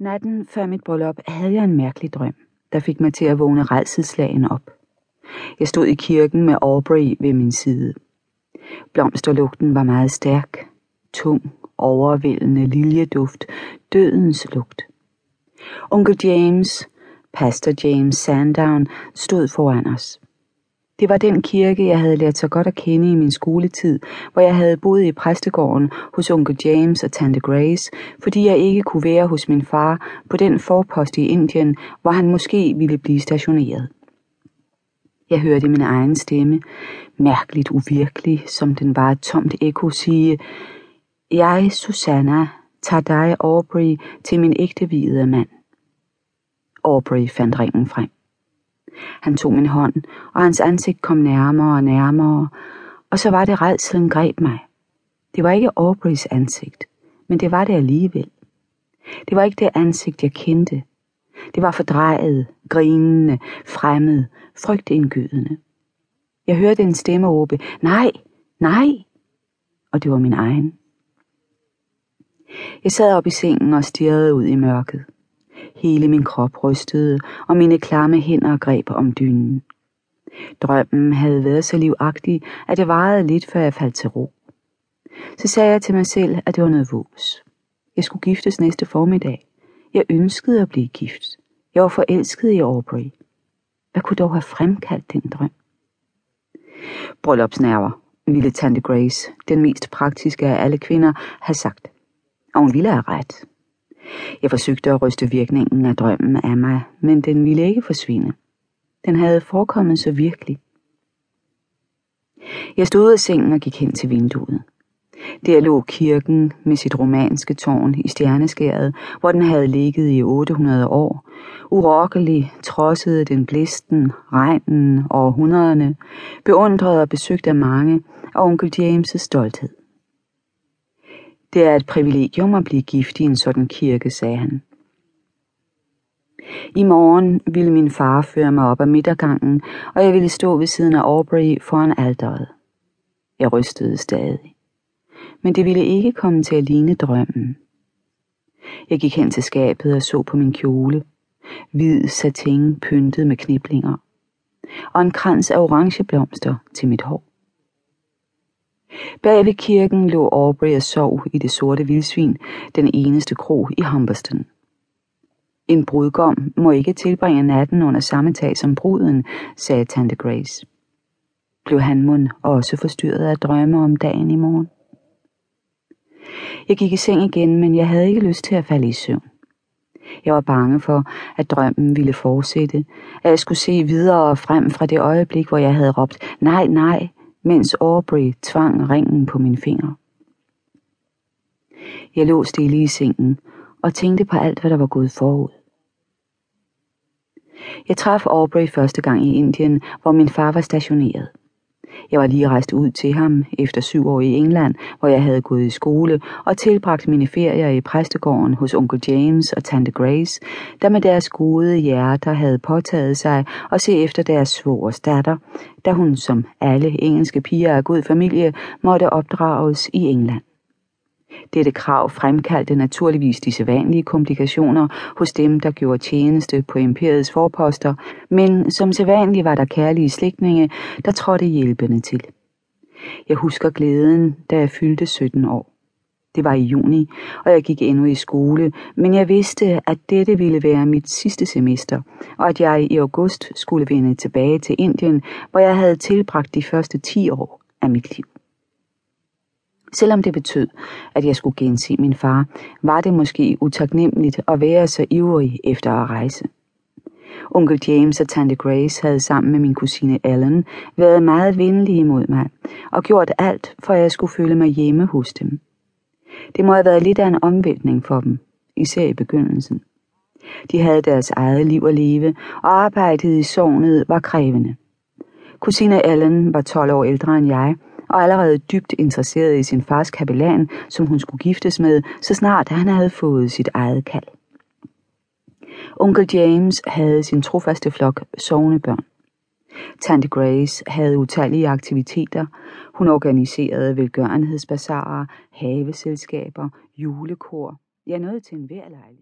Natten før mit bryllup havde jeg en mærkelig drøm, der fik mig til at vågne redselslagen op. Jeg stod i kirken med Aubrey ved min side. Blomsterlugten var meget stærk, tung, overvældende liljeduft, dødens lugt. Onkel James, pastor James Sandown, stod foran os. Det var den kirke, jeg havde lært så godt at kende i min skoletid, hvor jeg havde boet i præstegården hos onkel James og tante Grace, fordi jeg ikke kunne være hos min far på den forpost i Indien, hvor han måske ville blive stationeret. Jeg hørte min egen stemme, mærkeligt uvirkelig, som den var et tomt ekko, sige, Jeg, Susanna, tager dig, Aubrey, til min ægte hvide mand. Aubrey fandt ringen frem. Han tog min hånd, og hans ansigt kom nærmere og nærmere, og så var det redselen greb mig. Det var ikke Aubreys ansigt, men det var det alligevel. Det var ikke det ansigt, jeg kendte. Det var fordrejet, grinende, fremmed, frygtindgydende. Jeg hørte en stemme råbe, nej, nej, og det var min egen. Jeg sad op i sengen og stirrede ud i mørket. Hele min krop rystede, og mine klamme hænder greb om dynen. Drømmen havde været så livagtig, at det varede lidt, før jeg faldt til ro. Så sagde jeg til mig selv, at det var noget vås. Jeg skulle giftes næste formiddag. Jeg ønskede at blive gift. Jeg var forelsket i Aubrey. Hvad kunne dog have fremkaldt den drøm? Bryllupsnerver, ville tante Grace, den mest praktiske af alle kvinder, have sagt. Og hun ville have ret. Jeg forsøgte at ryste virkningen af drømmen af mig, men den ville ikke forsvinde. Den havde forekommet så virkelig. Jeg stod af sengen og gik hen til vinduet. Der lå kirken med sit romanske tårn i stjerneskæret, hvor den havde ligget i 800 år. Urokkelig trodsede den blæsten, regnen og århundrederne, beundret og besøgt af mange, og onkel James' stolthed. Det er et privilegium at blive gift i en sådan kirke, sagde han. I morgen ville min far føre mig op ad midtergangen, og jeg ville stå ved siden af Aubrey foran alderet. Jeg rystede stadig. Men det ville ikke komme til at ligne drømmen. Jeg gik hen til skabet og så på min kjole. Hvid satin pyntet med kniblinger. Og en krans af orange blomster til mit hår. Bag ved kirken lå Aubrey og sov i det sorte vildsvin, den eneste kro i Humberston. En brudgom må ikke tilbringe natten under samme tag som bruden, sagde tante Grace. Blev han mund også forstyrret af drømme om dagen i morgen? Jeg gik i seng igen, men jeg havde ikke lyst til at falde i søvn. Jeg var bange for, at drømmen ville fortsætte, at jeg skulle se videre frem fra det øjeblik, hvor jeg havde råbt nej, nej, mens Aubrey tvang ringen på min finger. Jeg lå stille i sengen og tænkte på alt, hvad der var gået forud. Jeg traf Aubrey første gang i Indien, hvor min far var stationeret. Jeg var lige rejst ud til ham efter syv år i England, hvor jeg havde gået i skole og tilbragt mine ferier i præstegården hos onkel James og tante Grace, der med deres gode hjerter havde påtaget sig at se efter deres svogers datter, da hun som alle engelske piger af god familie måtte opdrages i England. Dette krav fremkaldte naturligvis de sædvanlige komplikationer hos dem, der gjorde tjeneste på imperiets forposter, men som sædvanligt var der kærlige slægtninge, der trådte hjælpende til. Jeg husker glæden, da jeg fyldte 17 år. Det var i juni, og jeg gik endnu i skole, men jeg vidste, at dette ville være mit sidste semester, og at jeg i august skulle vende tilbage til Indien, hvor jeg havde tilbragt de første 10 år af mit liv. Selvom det betød, at jeg skulle gense min far, var det måske utaknemmeligt at være så ivrig efter at rejse. Onkel James og tante Grace havde sammen med min kusine Ellen været meget venlige mod mig og gjort alt, for at jeg skulle føle mig hjemme hos dem. Det må have været lidt af en omvæltning for dem, især i begyndelsen. De havde deres eget liv at leve, og arbejdet i sovnet var krævende. Kusine Ellen var 12 år ældre end jeg, og allerede dybt interesseret i sin fars kapellan, som hun skulle giftes med, så snart han havde fået sit eget kald. Onkel James havde sin trofaste flok sovende børn. Tante Grace havde utallige aktiviteter. Hun organiserede velgørenhedsbasarer, haveselskaber, julekor, ja noget til en lejlighed.